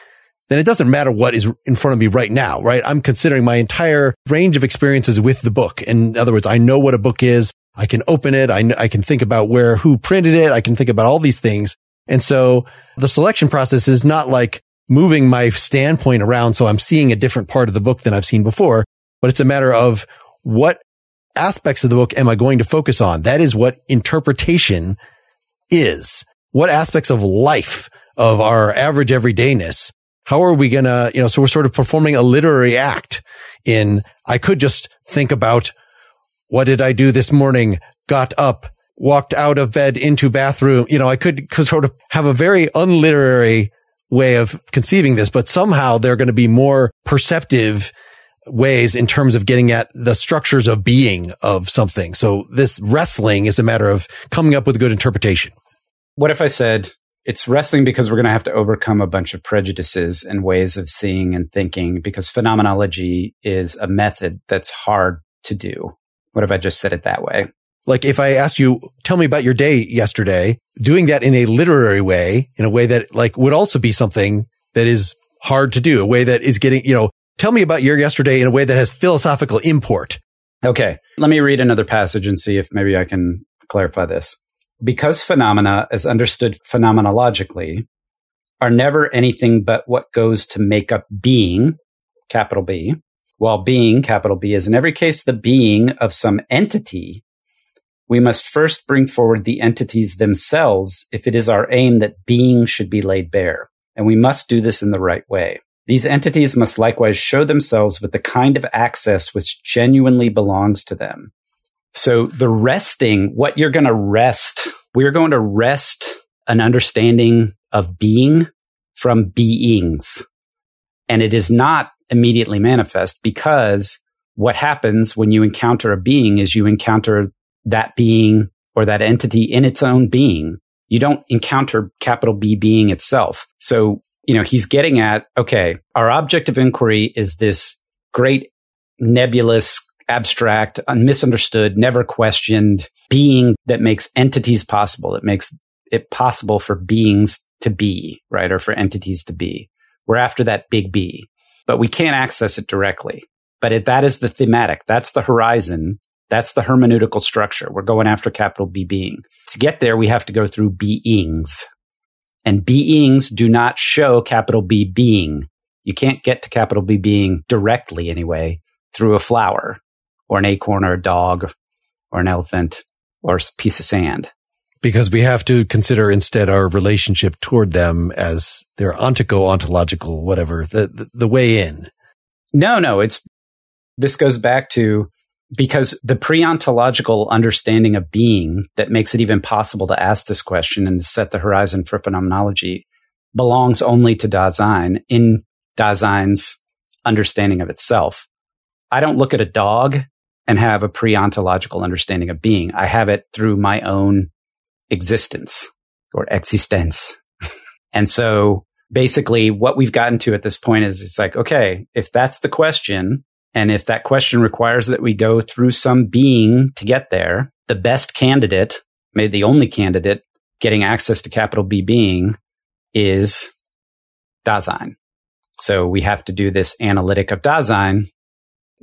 then it doesn't matter what is in front of me right now, right? I'm considering my entire range of experiences with the book. In other words, I know what a book is. I can open it. I, I can think about where, who printed it. I can think about all these things. And so the selection process is not like moving my standpoint around. So I'm seeing a different part of the book than I've seen before, but it's a matter of what aspects of the book am I going to focus on? That is what interpretation is. What aspects of life of our average everydayness? How are we going to, you know, so we're sort of performing a literary act in, I could just think about what did I do this morning? Got up, walked out of bed into bathroom. You know, I could, sort of have a very unliterary way of conceiving this, but somehow they're going to be more perceptive ways in terms of getting at the structures of being of something. So this wrestling is a matter of coming up with a good interpretation. What if I said it's wrestling because we're going to have to overcome a bunch of prejudices and ways of seeing and thinking because phenomenology is a method that's hard to do. What if I just said it that way? Like if I asked you, tell me about your day yesterday, doing that in a literary way, in a way that like would also be something that is hard to do, a way that is getting, you know, tell me about your yesterday in a way that has philosophical import. Okay. Let me read another passage and see if maybe I can clarify this. Because phenomena, as understood phenomenologically, are never anything but what goes to make up being, capital B, while being, capital B, is in every case the being of some entity, we must first bring forward the entities themselves if it is our aim that being should be laid bare. And we must do this in the right way. These entities must likewise show themselves with the kind of access which genuinely belongs to them. So the wresting, what you're going to wrest, we're going to wrest an understanding of being from beings. And it is not immediately manifest because what happens when you encounter a being is you encounter that being or that entity in its own being. You don't encounter capital B being itself. So, you know, he's getting at, okay, our object of inquiry is this great nebulous, abstract, misunderstood, never questioned being that makes entities possible. It makes it possible for beings to be, right? Or for entities to be. We're after that big B but we can't access it directly. But it, that is the thematic. That's the horizon. That's the hermeneutical structure. We're going after capital B being. To get there, we have to go through beings. And beings do not show capital B being. You can't get to capital B being directly anyway through a flower or an acorn or a dog or an elephant or a piece of sand because we have to consider instead our relationship toward them as their ontico ontological whatever the, the, the way in no no it's this goes back to because the pre-ontological understanding of being that makes it even possible to ask this question and set the horizon for phenomenology belongs only to Dasein in Dasein's understanding of itself. I don't look at a dog and have a pre-ontological understanding of being. I have it through my own existence or existence. and so basically what we've gotten to at this point is it's like, okay, if that's the question, and if that question requires that we go through some being to get there, the best candidate, maybe the only candidate getting access to capital B being is Dasein. So we have to do this analytic of Dasein.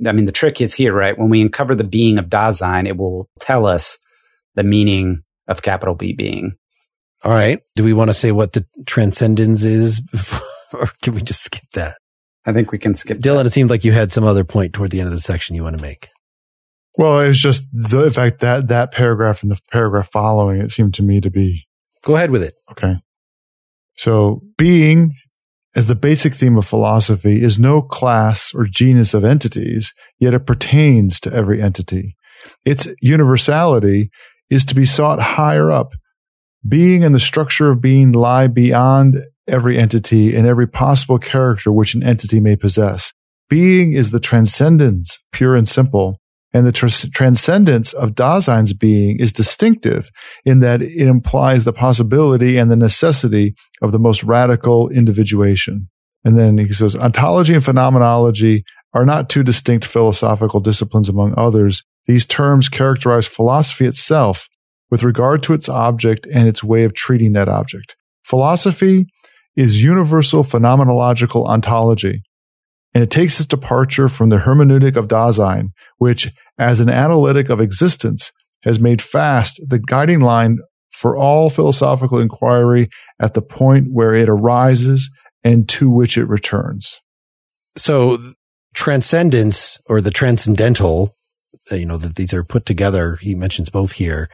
I mean, the trick is here, right? When we uncover the being of Dasein, it will tell us the meaning of capital B being. All right. Do we want to say what the transcendence is or can we just skip that? I think we can skip. Dylan, it seemed like you had some other point toward the end of the section you want to make. Well, it was just the fact that that paragraph and the paragraph following it seemed to me to be Go ahead with it. okay. So being as the basic theme of philosophy is no class or genus of entities, yet it pertains to every entity. Its universality is to be sought higher up. Being and the structure of being lie beyond every entity and every possible character which an entity may possess. Being is the transcendence, pure and simple. And the tr- transcendence of Dasein's being is distinctive in that it implies the possibility and the necessity of the most radical individuation. And then he says, ontology and phenomenology are not two distinct philosophical disciplines among others. These terms characterize philosophy itself with regard to its object and its way of treating that object. Philosophy is universal phenomenological ontology, and it takes its departure from the hermeneutic of Dasein, which, as an analytic of existence, has made fast the guiding line for all philosophical inquiry at the point where it arises and to which it returns. So transcendence or the transcendental, Uh, you know, that these are put together. He mentions both here.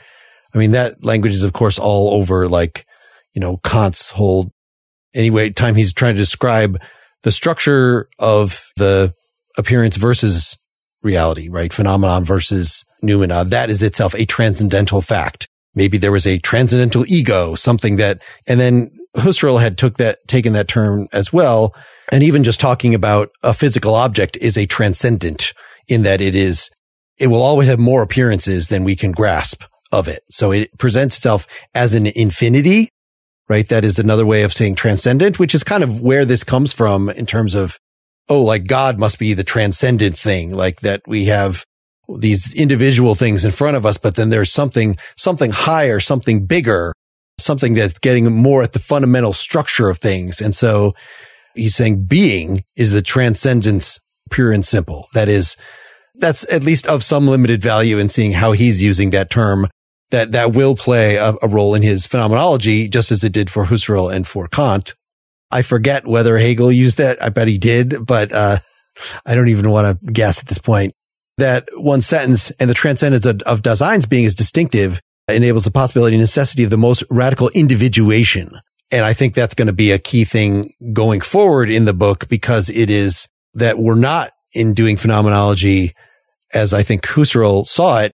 I mean, that language is of course all over like, you know, Kant's whole anyway, time he's trying to describe the structure of the appearance versus reality, right? Phenomenon versus noumena. That is itself a transcendental fact. Maybe there was a transcendental ego, something that, and then Husserl had took that, taken that term as well. And even just talking about a physical object is a transcendent in that it is, it will always have more appearances than we can grasp of it. So it presents itself as an infinity right? That is another way of saying transcendent, which is kind of where this comes from in terms of, oh, like God must be the transcendent thing, like that we have these individual things in front of us, but then there's something, something higher, something bigger, something that's getting more at the fundamental structure of things. And so he's saying being is the transcendence pure and simple. That is, that's at least of some limited value in seeing how he's using that term that that will play a, a, role in his phenomenology, just as it did for Husserl and for Kant. I forget whether Hegel used that. I bet he did, but uh, I don't even want to guess at this point. That one sentence and the transcendence of, of being is distinctive enables the possibility and necessity of the most radical individuation. And I think that's going to be a key thing going forward in the book because it is that we're not in doing phenomenology as I think Husserl saw it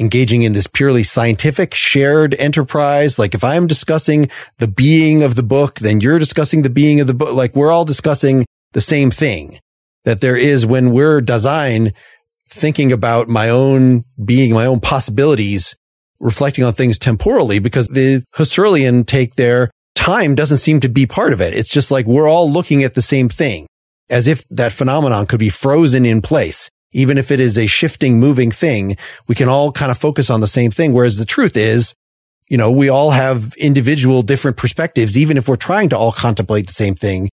engaging in this purely scientific shared enterprise. Like if I'm discussing the being of the book, then you're discussing the being of the book. Like we're all discussing the same thing that there is when we're Dasein thinking about my own being, my own possibilities, reflecting on things temporally because the Husserlian take there, time doesn't seem to be part of it. It's just like we're all looking at the same thing as if that phenomenon could be frozen in place even if it is a shifting, moving thing, we can all kind of focus on the same thing. Whereas the truth is, you know, we all have individual different perspectives. Even if we're trying to all contemplate the same thing,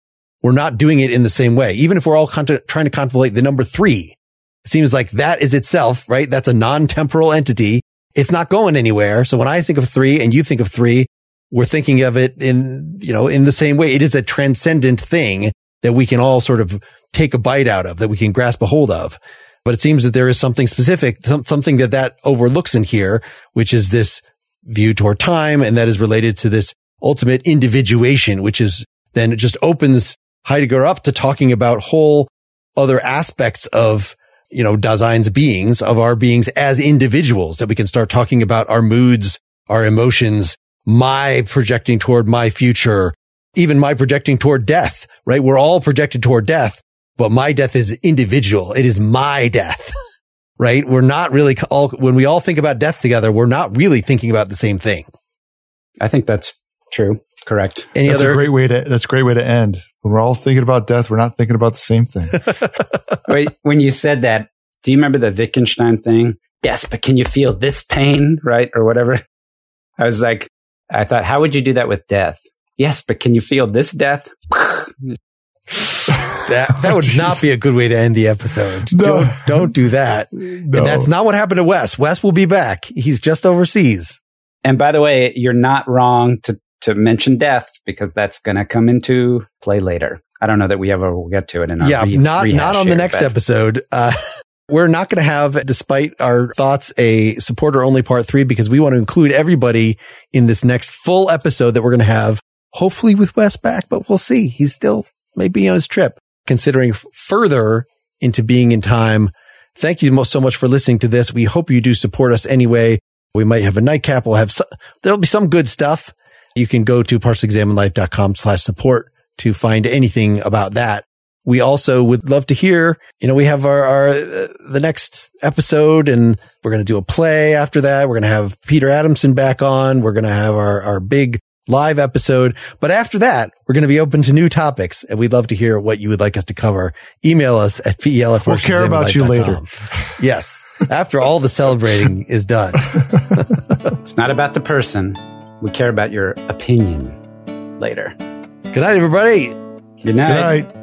we're not doing it in the same way. Even if we're all trying to contemplate the number three, it seems like that is itself, right? That's a non-temporal entity. It's not going anywhere. So when I think of three and you think of three, we're thinking of it in, you know, in the same way. It is a transcendent thing that we can all sort of take a bite out of, that we can grasp a hold of. But it seems that there is something specific, something that that overlooks in here, which is this view toward time. And that is related to this ultimate individuation, which is then it just opens Heidegger up to talking about whole other aspects of, you know, Dasein's beings, of our beings as individuals, that we can start talking about our moods, our emotions, my projecting toward my future, even my projecting toward death, right? We're all projected toward death, but my death is individual. It is my death, right? We're not really all, when we all think about death together, we're not really thinking about the same thing. I think that's true. Correct. Any that's other? a great way to, that's a great way to end. When we're all thinking about death, we're not thinking about the same thing. Wait, when you said that, do you remember the Wittgenstein thing? Yes, but can you feel this pain? Right. Or whatever. I was like, I thought, how would you do that with death? Yes, but can you feel this death? That that would not be a good way to end the episode. No. Don't don't do that. No. And that's not what happened to Wes. Wes will be back. He's just overseas. And by the way, you're not wrong to to mention death because that's going to come into play later. I don't know that we ever will get to it. In our yeah, re- not not on the next but- episode. Uh, we're not going to have, despite our thoughts, a supporter only part three because we want to include everybody in this next full episode that we're going to have. Hopefully with Wes back, but we'll see. He's still maybe on his trip, considering further into Being and Time. Thank you so much for listening to this. We hope you do support us anyway. We might have a nightcap. We'll have some, there'll be some good stuff. You can go to partiallyexaminedlife.com slash support to find anything about that. We also would love to hear, you know, we have our, our, uh, the next episode and we're going to do a play after that. We're going to have Peter Adamson back on. We're going to have our, our big live episode. But after that, we're going to be open to new topics and we'd love to hear what you would like us to cover. Email us at pel at We'll care about you later. Yes. After all the celebrating is done. It's not about the person. We care about your opinion later. Good night, everybody. Good night. Good night.